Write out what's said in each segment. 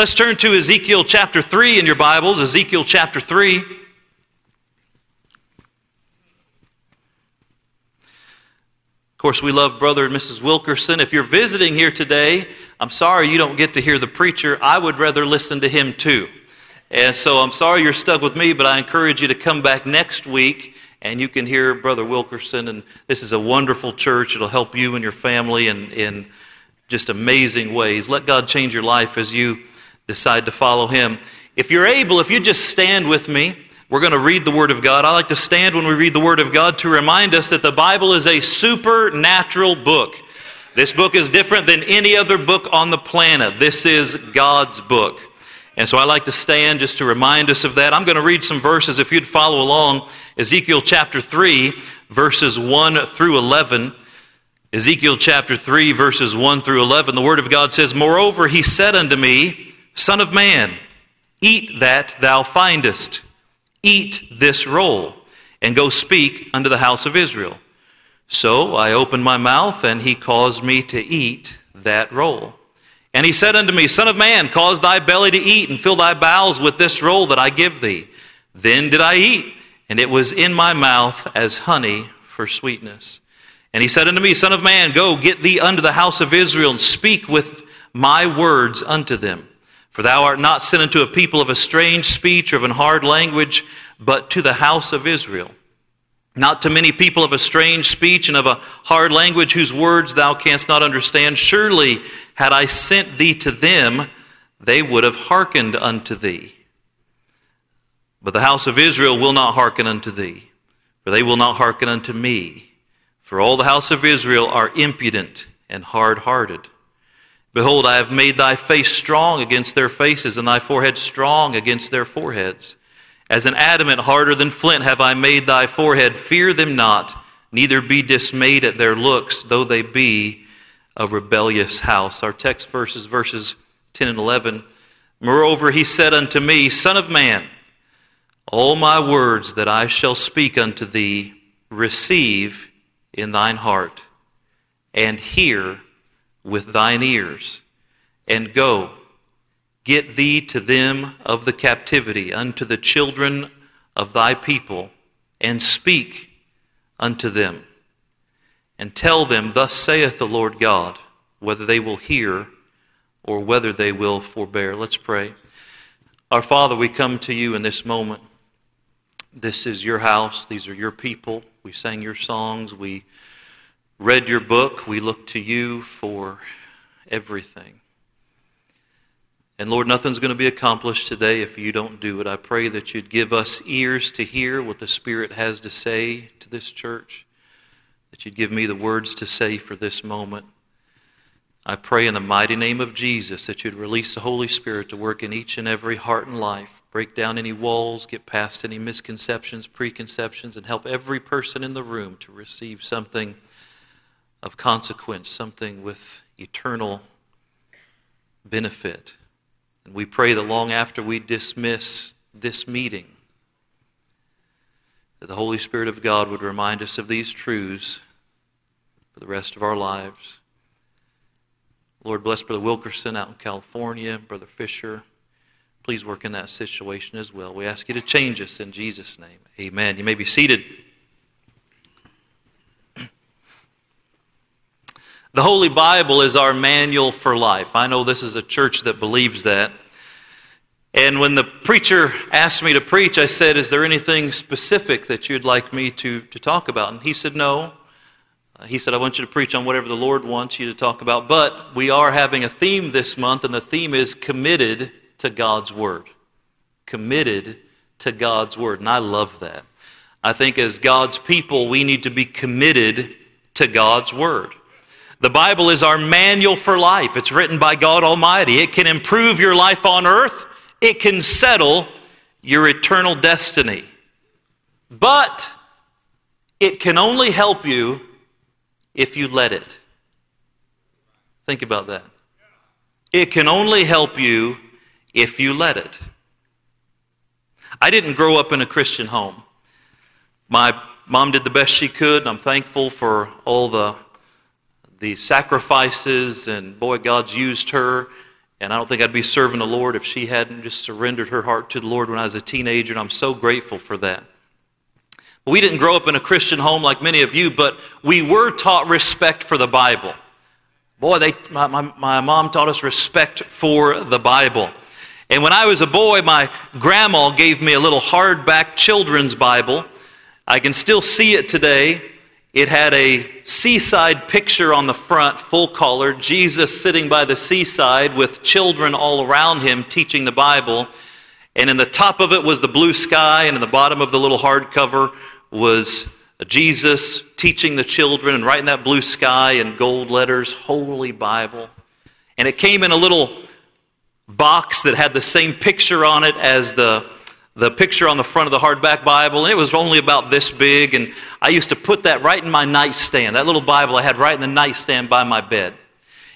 Let's turn to Ezekiel chapter 3 in your Bibles, Ezekiel chapter 3. Of course, we love Brother and Mrs. Wilkerson. If you're visiting here today, I'm sorry you don't get to hear the preacher. I would rather listen to him too. And so I'm sorry you're stuck with me, but I encourage you to come back next week and you can hear Brother Wilkerson. And this is a wonderful church. It'll help you and your family in, in just amazing ways. Let God change your life as you decide to follow Him. If you're able, if you just stand with me, we're going to read the Word of God. I like to stand when we read the Word of God to remind us that the Bible is a supernatural book. This book is different than any other book on the planet. This is God's book. And so I like to stand just to remind us of that. I'm going to read some verses if you'd follow along. Ezekiel chapter 3, verses 1 through 11. Ezekiel chapter 3, verses 1 through 11. The Word of God says, Moreover, he said unto me, Son of man, eat that thou findest. Eat this roll, and go speak unto the house of Israel. So I opened my mouth, and he caused me to eat that roll. And he said unto me, Son of man, cause thy belly to eat, and fill thy bowels with this roll that I give thee. Then did I eat, and it was in my mouth as honey for sweetness. And he said unto me, Son of man, go get thee unto the house of Israel, and speak with my words unto them. For thou art not sent unto a people of a strange speech or of an hard language, but to the house of Israel. Not to many people of a strange speech and of a hard language whose words thou canst not understand. Surely, had I sent thee to them, they would have hearkened unto thee. But the house of Israel will not hearken unto thee, for they will not hearken unto me. For all the house of Israel are impudent and hard hearted. Behold, I have made thy face strong against their faces, and thy forehead strong against their foreheads. As an adamant harder than flint have I made thy forehead. Fear them not, neither be dismayed at their looks, though they be a rebellious house. Our text verses, verses 10 and 11. Moreover, he said unto me, Son of man, all my words that I shall speak unto thee, receive in thine heart, and hear with thine ears, and go, get thee to them of the captivity, unto the children of thy people, and speak unto them, and tell them, Thus saith the Lord God, whether they will hear or whether they will forbear. Let's pray. Our Father, we come to you in this moment. This is your house, these are your people. We sang your songs, we read your book. We look to you for everything. And Lord, nothing's going to be accomplished today if you don't do it. I pray that you'd give us ears to hear what the Spirit has to say to this church, that you'd give me the words to say for this moment. I pray in the mighty name of Jesus that you'd release the Holy Spirit to work in each and every heart and life, break down any walls, get past any misconceptions, preconceptions, and help every person in the room to receive something of consequence, something with eternal benefit. And we pray that long after we dismiss this meeting, that the Holy Spirit of God would remind us of these truths for the rest of our lives. Lord, bless Brother Wilkerson out in California, Brother Fisher. Please work in that situation as well. We ask you to change us in Jesus' name. Amen. You may be seated. The Holy Bible is our manual for life. I know this is a church that believes that. And when the preacher asked me to preach, I said, Is there anything specific that you'd like me to, to talk about? And he said, No. He said, I want you to preach on whatever the Lord wants you to talk about. But we are having a theme this month, and the theme is committed to God's Word. Committed to God's Word. And I love that. I think as God's people, we need to be committed to God's Word. The Bible is our manual for life. It's written by God Almighty. It can improve your life on earth, it can settle your eternal destiny. But it can only help you if you let it. Think about that. It can only help you if you let it. I didn't grow up in a Christian home. My mom did the best she could, and I'm thankful for all the the sacrifices, and boy, God's used her And I don't think I'd be serving the Lord if she hadn't just surrendered her heart to the Lord when I was a teenager, and I'm so grateful for that. We didn't grow up in a Christian home like many of you, but we were taught respect for the Bible. Boy, they, my, my, my mom taught us respect for the Bible. And when I was a boy, my grandma gave me a little hardback children's Bible. I can still see it today. It had a seaside picture on the front, full color, Jesus sitting by the seaside with children all around him teaching the Bible. And in the top of it was the blue sky, and in the bottom of the little hardcover was Jesus teaching the children, and right in that blue sky in gold letters, Holy Bible. And it came in a little box that had the same picture on it as the the picture on the front of the hardback Bible, and it was only about this big. And I used to put that right in my nightstand, that little Bible I had right in the nightstand by my bed.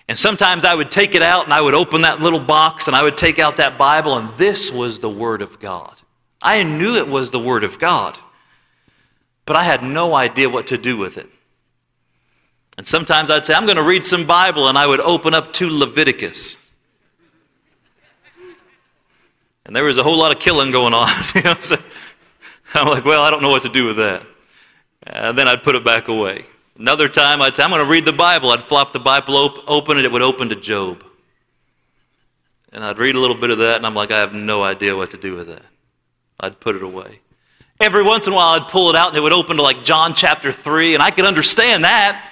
And sometimes I would take it out and I would open that little box and I would take out that Bible, and this was the Word of God. I knew it was the Word of God, but I had no idea what to do with it. And sometimes I'd say, I'm going to read some Bible, and I would open up to Leviticus. And there was a whole lot of killing going on. you know, I'm like, well, I don't know what to do with that. And then I'd put it back away. Another time I'd say, I'm going to read the Bible. I'd flop the Bible op- open and it would open to Job. And I'd read a little bit of that and I'm like, I have no idea what to do with that. I'd put it away. Every once in a while I'd pull it out and it would open to like John chapter 3 and I could understand that.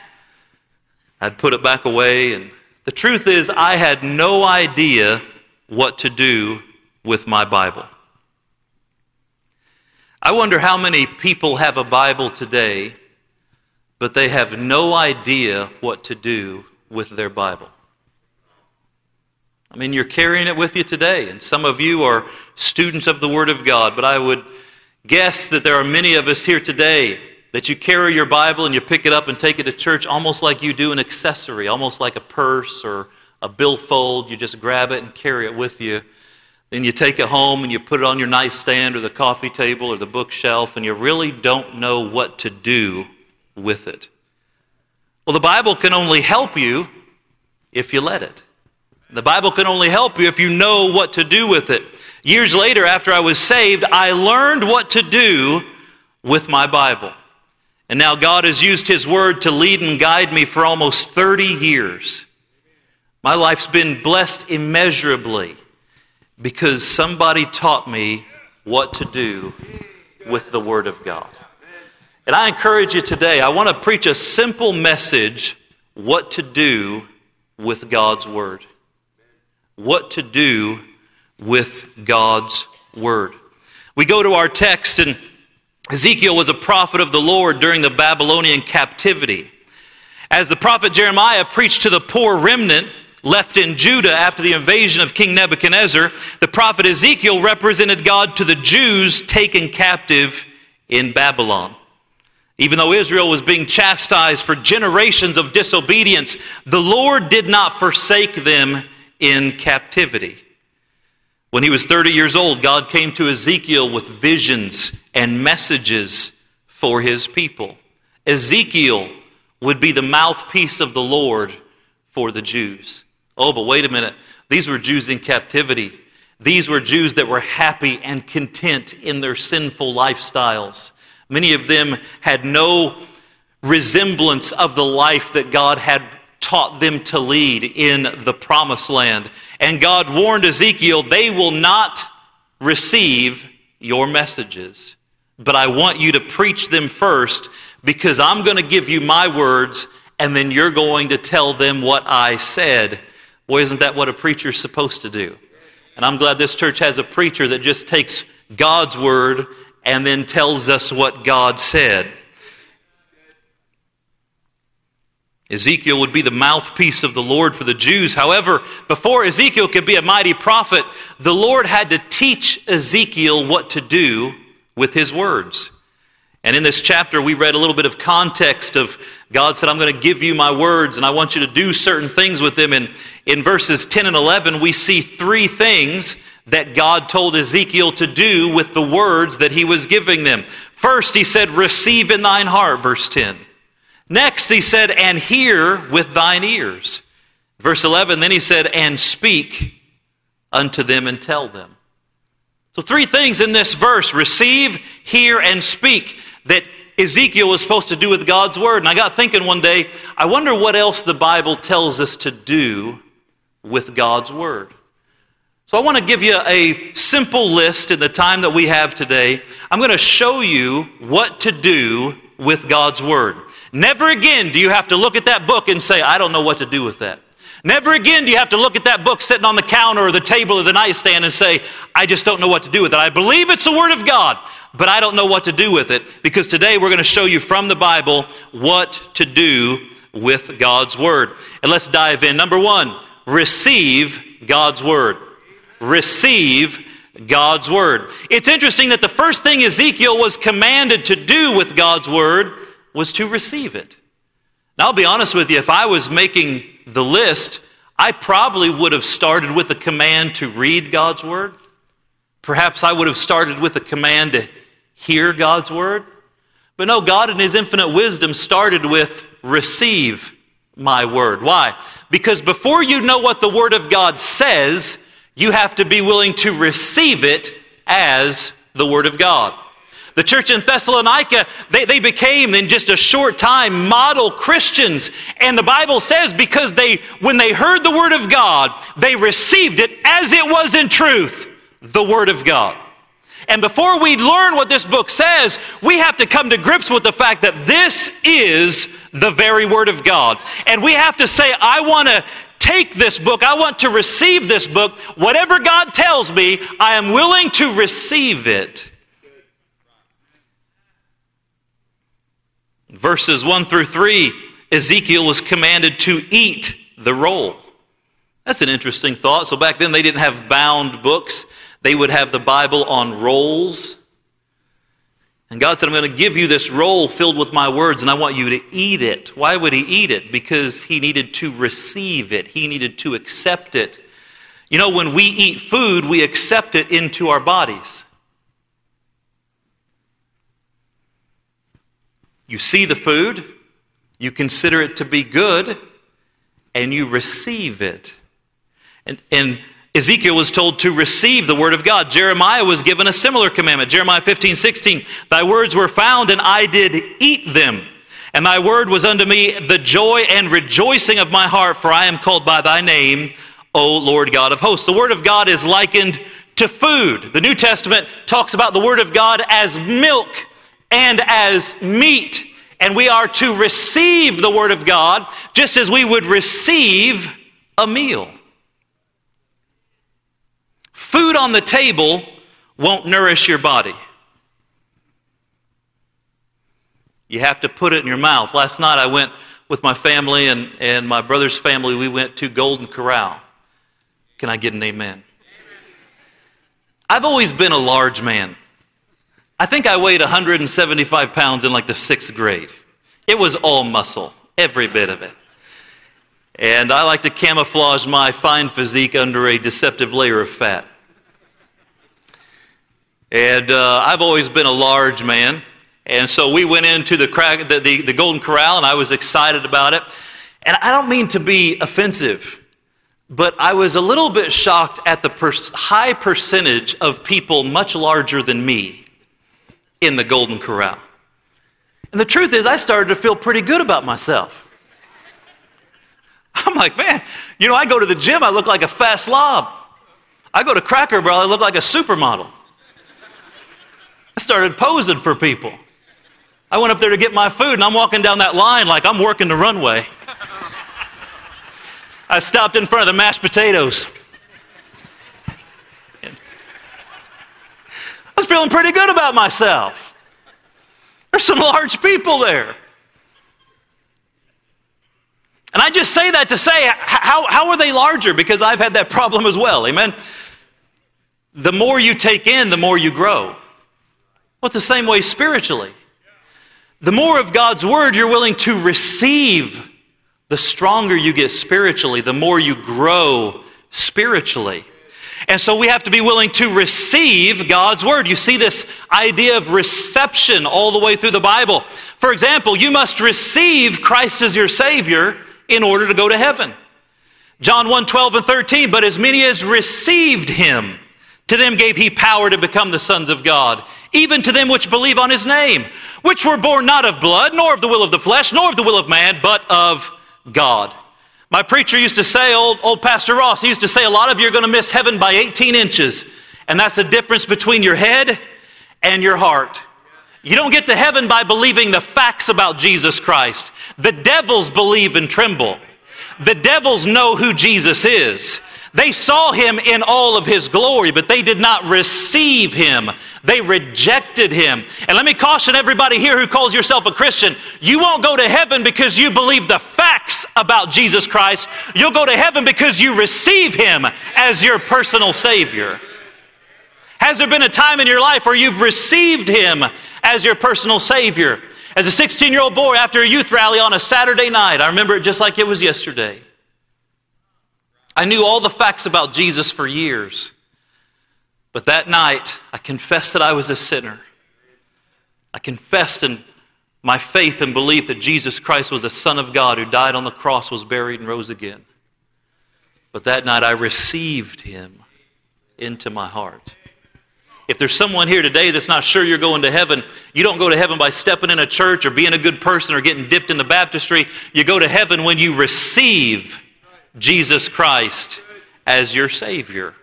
I'd put it back away and the truth is I had no idea what to do with my Bible. I wonder how many people have a Bible today, but they have no idea what to do with their Bible. I mean, you're carrying it with you today, and some of you are students of the Word of God, but I would guess that there are many of us here today that you carry your Bible and you pick it up and take it to church almost like you do an accessory, almost like a purse or a billfold. You just grab it and carry it with you then you take it home and you put it on your nightstand or the coffee table or the bookshelf, and you really don't know what to do with it. Well, the Bible can only help you if you let it. The Bible can only help you if you know what to do with it. Years later, after I was saved, I learned what to do with my Bible. And now God has used His Word to lead and guide me for almost 30 years. My life's been blessed immeasurably because somebody taught me what to do with the Word of God. And I encourage you today, I want to preach a simple message what to do with God's Word. What to do with God's Word. We go to our text, and Ezekiel was a prophet of the Lord during the Babylonian captivity. As the prophet Jeremiah preached to the poor remnant, left in Judah after the invasion of King Nebuchadnezzar, the prophet Ezekiel represented God to the Jews taken captive in Babylon. Even though Israel was being chastised for generations of disobedience, the Lord did not forsake them in captivity. When he was 30 years old, God came to Ezekiel with visions and messages for his people. Ezekiel would be the mouthpiece of the Lord for the Jews. Oh, but wait a minute. These were Jews in captivity. These were Jews that were happy and content in their sinful lifestyles. Many of them had no resemblance of the life that God had taught them to lead in the promised land. And God warned Ezekiel, they will not receive your messages. But I want you to preach them first because I'm going to give you my words and then you're going to tell them what I said. Boy, isn't that what a preacher's supposed to do? And I'm glad this church has a preacher that just takes God's word and then tells us what God said. Ezekiel would be the mouthpiece of the Lord for the Jews. However, before Ezekiel could be a mighty prophet, the Lord had to teach Ezekiel what to do with his words. And in this chapter, we read a little bit of context of God said, I'm going to give you my words and I want you to do certain things with them. And in verses 10 and 11, we see three things that God told Ezekiel to do with the words that he was giving them. First, he said, Receive in thine heart, verse 10. Next, he said, And hear with thine ears. Verse 11, then he said, And speak unto them and tell them. So, three things in this verse receive, hear, and speak that Ezekiel was supposed to do with God's word. And I got thinking one day, I wonder what else the Bible tells us to do with God's word. So, I want to give you a simple list in the time that we have today. I'm going to show you what to do with God's word. Never again do you have to look at that book and say, I don't know what to do with that. Never again do you have to look at that book sitting on the counter or the table or the nightstand and say, I just don't know what to do with it. I believe it's the Word of God, but I don't know what to do with it because today we're going to show you from the Bible what to do with God's Word. And let's dive in. Number one, receive God's Word. Receive God's Word. It's interesting that the first thing Ezekiel was commanded to do with God's Word was to receive it. Now, I'll be honest with you, if I was making the list, I probably would have started with a command to read God's Word. Perhaps I would have started with a command to hear God's Word. But no, God in His infinite wisdom started with receive my Word. Why? Because before you know what the Word of God says, you have to be willing to receive it as the Word of God. The church in Thessalonica, they, they became in just a short time model Christians. And the Bible says because they, when they heard the Word of God, they received it as it was in truth, the Word of God. And before we learn what this book says, we have to come to grips with the fact that this is the very Word of God. And we have to say, I want to take this book, I want to receive this book. Whatever God tells me, I am willing to receive it Verses 1 through 3, Ezekiel was commanded to eat the roll. That's an interesting thought. So back then they didn't have bound books, they would have the Bible on rolls. And God said, I'm going to give you this roll filled with my words, and I want you to eat it. Why would He eat it? Because He needed to receive it, He needed to accept it. You know, when we eat food, we accept it into our bodies. You see the food, you consider it to be good, and you receive it. And, and Ezekiel was told to receive the word of God. Jeremiah was given a similar commandment. Jeremiah 15, 16. Thy words were found, and I did eat them. And thy word was unto me the joy and rejoicing of my heart, for I am called by thy name, O Lord God of hosts. The word of God is likened to food. The New Testament talks about the word of God as milk and as meat. And we are to receive the Word of God just as we would receive a meal. Food on the table won't nourish your body. You have to put it in your mouth. Last night I went with my family and, and my brother's family. We went to Golden Corral. Can I get an amen? I've always been a large man. I think I weighed 175 pounds in like the sixth grade. It was all muscle, every bit of it. And I like to camouflage my fine physique under a deceptive layer of fat. And uh, I've always been a large man. And so we went into the, crack, the, the, the Golden Corral, and I was excited about it. And I don't mean to be offensive, but I was a little bit shocked at the high percentage of people much larger than me in the Golden Corral. And the truth is, I started to feel pretty good about myself. I'm like, man, you know, I go to the gym, I look like a fat slob. I go to Cracker Barrel, I look like a supermodel. I started posing for people. I went up there to get my food, and I'm walking down that line like I'm working the runway. I stopped in front of the mashed potatoes. I was feeling pretty good about myself. There's some large people there. And I just say that to say, how, how are they larger? Because I've had that problem as well. Amen. The more you take in, the more you grow. Well, it's the same way spiritually. The more of God's word you're willing to receive, the stronger you get spiritually, the more you grow spiritually. And so we have to be willing to receive God's word. You see this idea of reception all the way through the Bible. For example, you must receive Christ as your Savior in order to go to heaven. John 1 12 and 13, but as many as received him, to them gave he power to become the sons of God, even to them which believe on his name, which were born not of blood, nor of the will of the flesh, nor of the will of man, but of God. My preacher used to say, old, old Pastor Ross, he used to say, a lot of you are going to miss heaven by 18 inches. And that's the difference between your head and your heart. You don't get to heaven by believing the facts about Jesus Christ. The devils believe and tremble. The devils know who Jesus is. They saw him in all of his glory, but they did not receive him. They rejected him. And let me caution everybody here who calls yourself a Christian you won't go to heaven because you believe the facts about Jesus Christ. You'll go to heaven because you receive him as your personal Savior. Has there been a time in your life where you've received him as your personal Savior? As a 16 year old boy after a youth rally on a Saturday night, I remember it just like it was yesterday. I knew all the facts about Jesus for years. But that night, I confessed that I was a sinner. I confessed in my faith and belief that Jesus Christ was the Son of God who died on the cross, was buried, and rose again. But that night, I received him into my heart. If there's someone here today that's not sure you're going to heaven, you don't go to heaven by stepping in a church or being a good person or getting dipped in the baptistry. You go to heaven when you receive Jesus Christ as your Savior.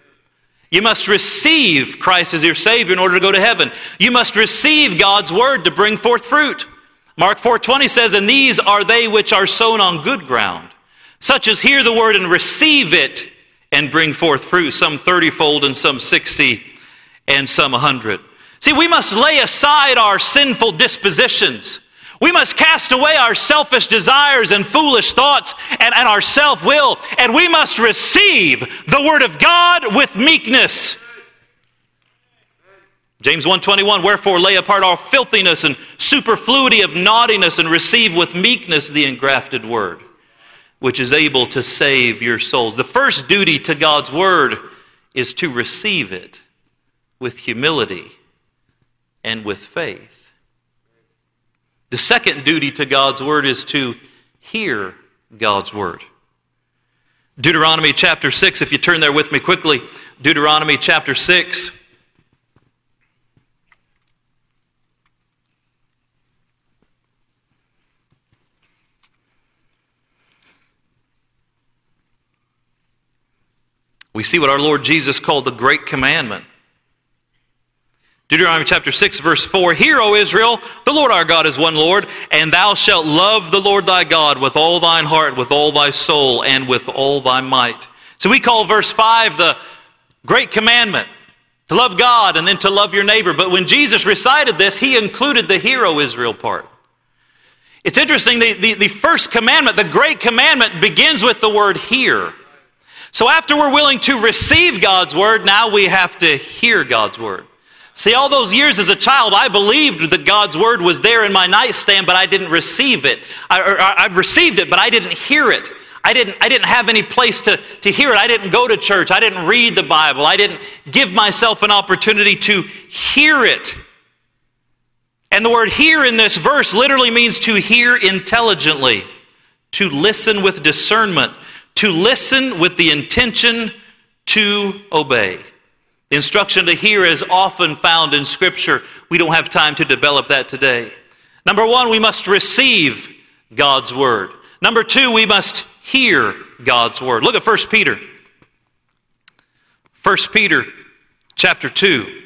You must receive Christ as your Savior in order to go to heaven. You must receive God's Word to bring forth fruit. Mark 4:20 says, "And these are they which are sown on good ground, such as hear the word and receive it and bring forth fruit, some 30-fold and some 60 and some a 100." See, we must lay aside our sinful dispositions. We must cast away our selfish desires and foolish thoughts and, and our self will, and we must receive the Word of God with meekness. James 1:21 Wherefore lay apart all filthiness and superfluity of naughtiness and receive with meekness the engrafted word which is able to save your souls. The first duty to God's word is to receive it with humility and with faith. The second duty to God's word is to hear God's word. Deuteronomy chapter 6, if you turn there with me quickly, Deuteronomy chapter 6. We see what our Lord Jesus called the great commandment. Deuteronomy chapter 6, verse 4 Hear, O Israel, the Lord our God is one Lord, and thou shalt love the Lord thy God with all thine heart, with all thy soul, and with all thy might. So we call verse 5 the great commandment to love God and then to love your neighbor. But when Jesus recited this, he included the Hear, O Israel part. It's interesting, the, the, the first commandment, the great commandment, begins with the word hear. So after we're willing to receive God's word, now we have to hear God's word. See, all those years as a child, I believed that God's word was there in my nightstand, but I didn't receive it. I, I received it, but I didn't hear it. I didn't, I didn't have any place to, to hear it. I didn't go to church. I didn't read the Bible. I didn't give myself an opportunity to hear it. And the word hear in this verse literally means to hear intelligently, to listen with discernment, to listen with the intention to obey. The instruction to hear is often found in Scripture. We don't have time to develop that today. Number one, we must receive God's Word. Number two, we must hear God's Word. Look at 1 Peter. 1 Peter chapter 2.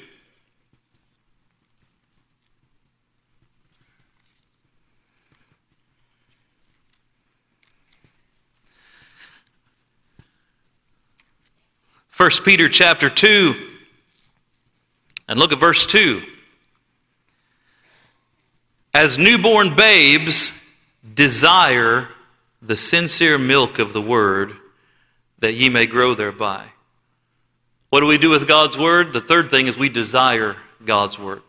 First Peter chapter 2 and look at verse 2. As newborn babes desire the sincere milk of the word, that ye may grow thereby. What do we do with God's word? The third thing is we desire God's word.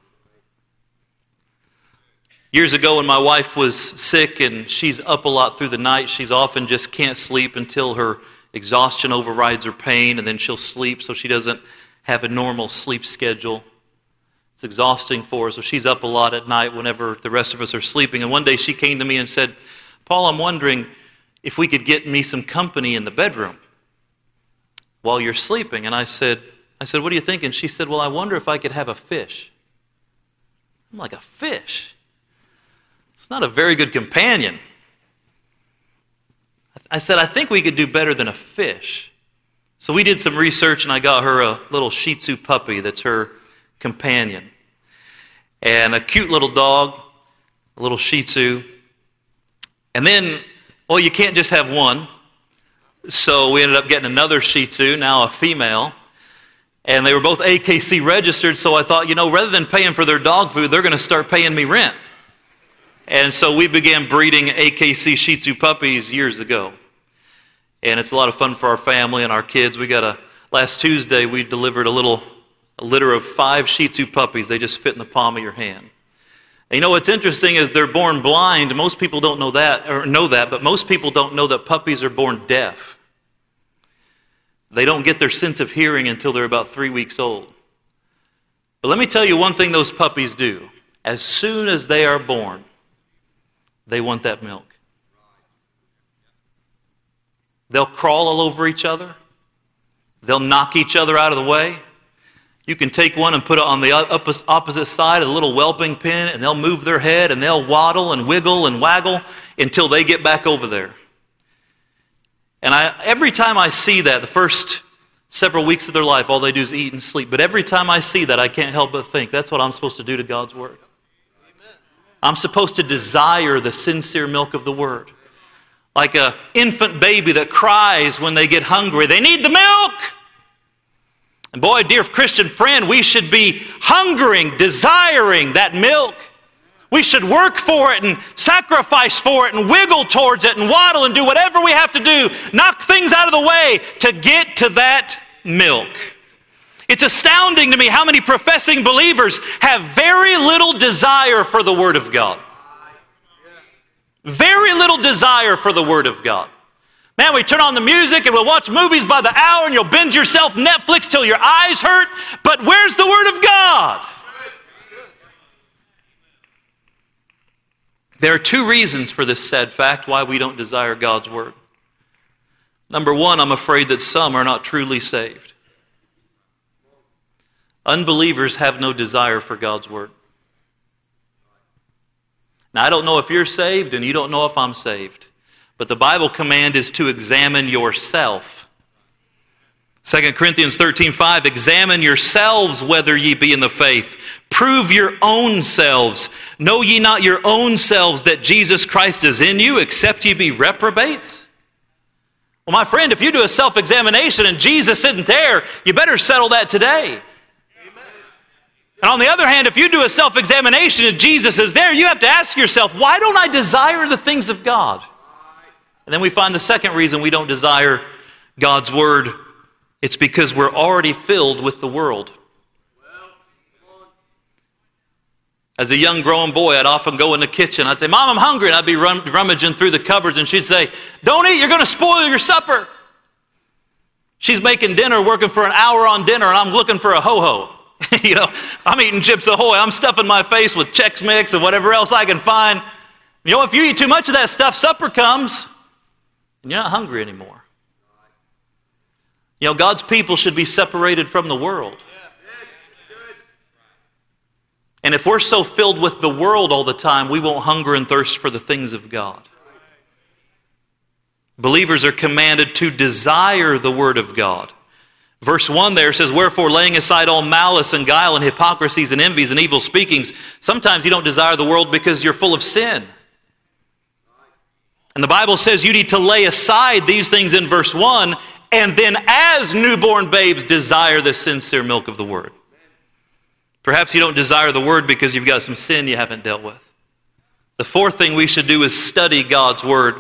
Years ago, when my wife was sick and she's up a lot through the night, she's often just can't sleep until her exhaustion overrides her pain, and then she'll sleep so she doesn't have a normal sleep schedule. It's exhausting for her, so she's up a lot at night whenever the rest of us are sleeping. And one day she came to me and said, Paul, I'm wondering if we could get me some company in the bedroom. while you're sleeping. And I said, I said, What are you thinking? She said, Well, I wonder if I could have a fish. I'm like, A fish? It's not a very good companion. I said, I think we could do better than a fish. So we did some research, and I got her a little Shih Tzu puppy that's her companion. And a cute little dog, a little Shih Tzu. And then, well, you can't just have one. So we ended up getting another Shih Tzu, now a female. And they were both AKC registered, so I thought, you know, rather than paying for their dog food, they're going to start paying me rent. And so we began breeding AKC Shih Tzu puppies years ago and it's a lot of fun for our family and our kids. We got a last Tuesday we delivered a little a litter of five Shih Tzu puppies. They just fit in the palm of your hand. And you know what's interesting is they're born blind. Most people don't know that or know that, but most people don't know that puppies are born deaf. They don't get their sense of hearing until they're about three weeks old. But let me tell you one thing those puppies do. As soon as they are born, they want that milk. They'll crawl all over each other. They'll knock each other out of the way. You can take one and put it on the opposite side the little whelping pen, and they'll move their head and they'll waddle and wiggle and waggle until they get back over there. And I, every time I see that, the first several weeks of their life, all they do is eat and sleep. But every time I see that, I can't help but think that's what I'm supposed to do to God's Word. I'm supposed to desire the sincere milk of the Word like an infant baby that cries when they get hungry. They need the milk. And boy, dear Christian friend, we should be hungering, desiring that milk. We should work for it and sacrifice for it and wiggle towards it and waddle and do whatever we have to do, knock things out of the way to get to that milk. It's astounding to me how many professing believers have very little desire for the Word of God. Very little desire for the Word of God. Man, we turn on the music and we'll watch movies by the hour and you'll binge yourself Netflix till your eyes hurt. But where's the Word of God? There are two reasons for this sad fact why we don't desire God's Word. Number one, I'm afraid that some are not truly saved. Unbelievers have no desire for God's Word. Now, I don't know if you're saved, and you don't know if I'm saved. But the Bible command is to examine yourself. 2 Corinthians 13, 5, examine yourselves whether ye be in the faith. Prove your own selves. Know ye not your own selves that Jesus Christ is in you, except ye be reprobates? Well, my friend, if you do a self examination and Jesus isn't there, you better settle that today. And on the other hand, if you do a self examination and Jesus is there, you have to ask yourself, why don't I desire the things of God? And then we find the second reason we don't desire God's Word it's because we're already filled with the world. As a young growing boy, I'd often go in the kitchen. I'd say, Mom, I'm hungry. And I'd be rummaging through the cupboards, and she'd say, Don't eat, you're going to spoil your supper. She's making dinner, working for an hour on dinner, and I'm looking for a ho ho. you know, I'm eating Chips Ahoy. I'm stuffing my face with Chex Mix and whatever else I can find. You know, if you eat too much of that stuff, supper comes and you're not hungry anymore. You know, God's people should be separated from the world. And if we're so filled with the world all the time, we won't hunger and thirst for the things of God. Believers are commanded to desire the Word of God. Verse 1 there says, Wherefore, laying aside all malice and guile and hypocrisies and envies and evil speakings, sometimes you don't desire the world because you're full of sin. And the Bible says you need to lay aside these things in verse 1, and then as newborn babes, desire the sincere milk of the Word. Perhaps you don't desire the Word because you've got some sin you haven't dealt with. The fourth thing we should do is study God's Word.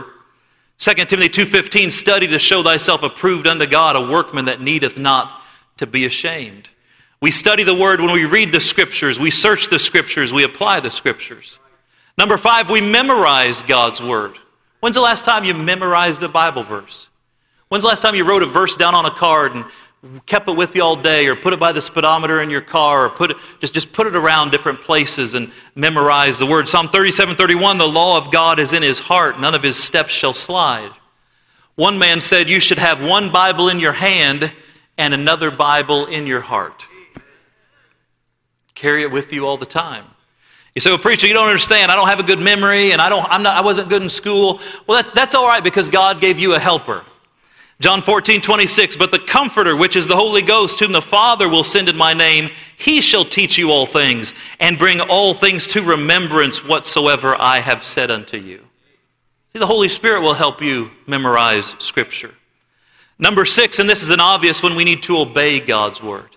2 Timothy 2:15 study to show thyself approved unto God a workman that needeth not to be ashamed. We study the word when we read the scriptures, we search the scriptures, we apply the scriptures. Number 5, we memorize God's word. When's the last time you memorized a Bible verse? When's the last time you wrote a verse down on a card and kept it with you all day or put it by the speedometer in your car or put it, just, just put it around different places and memorize the word. Psalm 37 31, the law of God is in his heart, none of his steps shall slide. One man said you should have one Bible in your hand and another Bible in your heart. Carry it with you all the time. You say, well, preacher, you don't understand. I don't have a good memory and I, don't, I'm not, I wasn't good in school. Well, that, that's all right because God gave you a helper. John 14, 26, but the Comforter, which is the Holy Ghost, whom the Father will send in my name, he shall teach you all things and bring all things to remembrance whatsoever I have said unto you. See, the Holy Spirit will help you memorize Scripture. Number six, and this is an obvious one, we need to obey God's Word.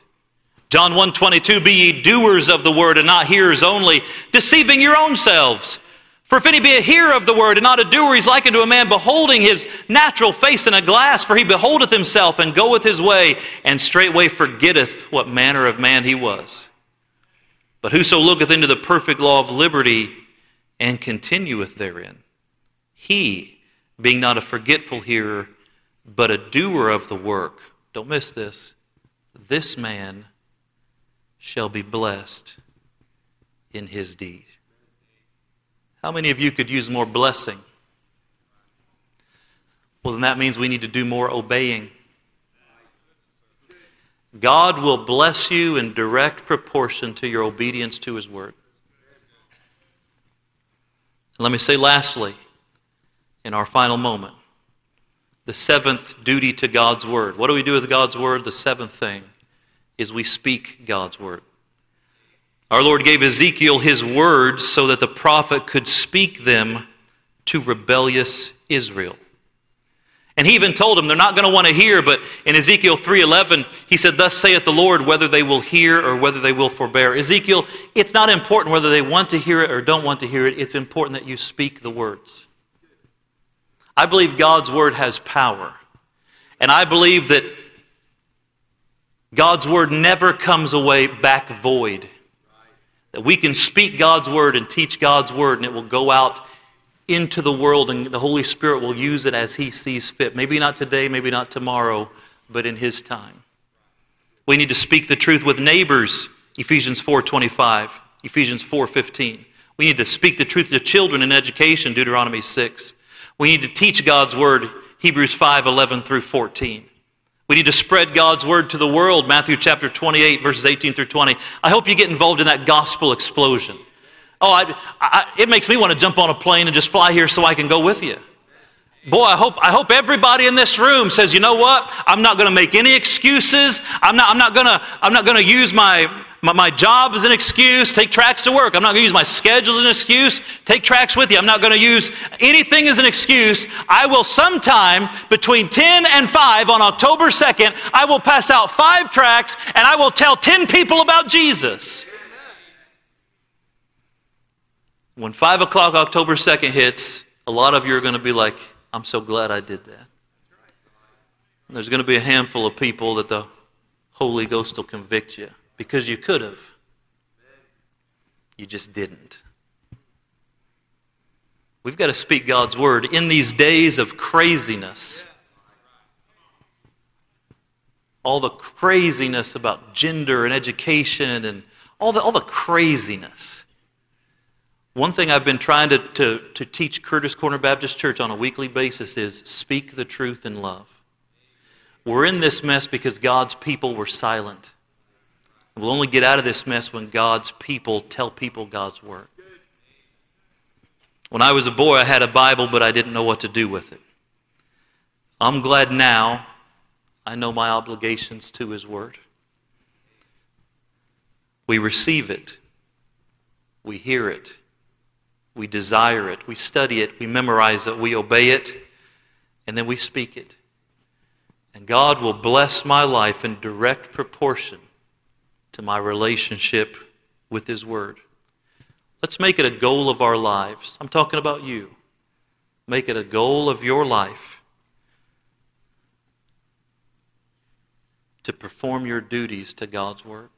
John 1 22, be ye doers of the word and not hearers only, deceiving your own selves. For if any be a hearer of the word and not a doer, he's likened to a man beholding his natural face in a glass, for he beholdeth himself and goeth his way, and straightway forgetteth what manner of man he was. But whoso looketh into the perfect law of liberty and continueth therein, he, being not a forgetful hearer, but a doer of the work, don't miss this, this man shall be blessed in his deed. How many of you could use more blessing? Well, then that means we need to do more obeying. God will bless you in direct proportion to your obedience to His Word. let me say lastly, in our final moment, the seventh duty to God's Word. What do we do with God's Word? The seventh thing is we speak God's Word. Our Lord gave Ezekiel his words so that the prophet could speak them to rebellious Israel. And he even told them they're not going to want to hear, but in Ezekiel 3:11, he said, "Thus saith the Lord, whether they will hear or whether they will forbear." Ezekiel, it's not important whether they want to hear it or don't want to hear it. It's important that you speak the words. I believe God's word has power. And I believe that God's word never comes away back void. That we can speak God's word and teach God's word, and it will go out into the world, and the Holy Spirit will use it as He sees fit. Maybe not today, maybe not tomorrow, but in His time. We need to speak the truth with neighbors, Ephesians 4.25, Ephesians 4.15. We need to speak the truth to children in education, Deuteronomy 6. We need to teach God's word, Hebrews 5.11 through 14. We need to spread God's word to the world, Matthew chapter 28, verses 18 through 20. I hope you get involved in that gospel explosion. Oh, I, I, it makes me want to jump on a plane and just fly here so I can go with you. Boy, I hope, I hope everybody in this room says, you know what? I'm not going to make any excuses. I'm not, I'm not going to, I'm not going to use my, my, my, job as an excuse. Take tracts to work. I'm not going to use my schedule as an excuse. Take tracts with you. I'm not going to use anything as an excuse. I will sometime between 10 and 5 on October 2nd, I will pass out five tracts and I will tell 10 people about Jesus. When 5 o'clock October 2nd hits, a lot of you are going to be like, I'm so glad I did that. And there's going to be a handful of people that the Holy Ghost will convict you because you could have. You just didn't. We've got to speak God's word in these days of craziness. All the craziness about gender and education and all the, all the craziness. One thing I've been trying to, to, to teach Curtis Corner Baptist Church on a weekly basis is speak the truth in love. We're in this mess because God's people were silent. We'll only get out of this mess when God's people tell people God's word. When I was a boy, I had a Bible, but I didn't know what to do with it. I'm glad now I know my obligations to His Word. We receive it, we hear it, we desire it, we study it, we memorize it, we obey it, and then we speak it. And God will bless my life in direct proportion to my relationship with His Word. Let's make it a goal of our lives. I'm talking about you. Make it a goal of your life to perform your duties to God's Word.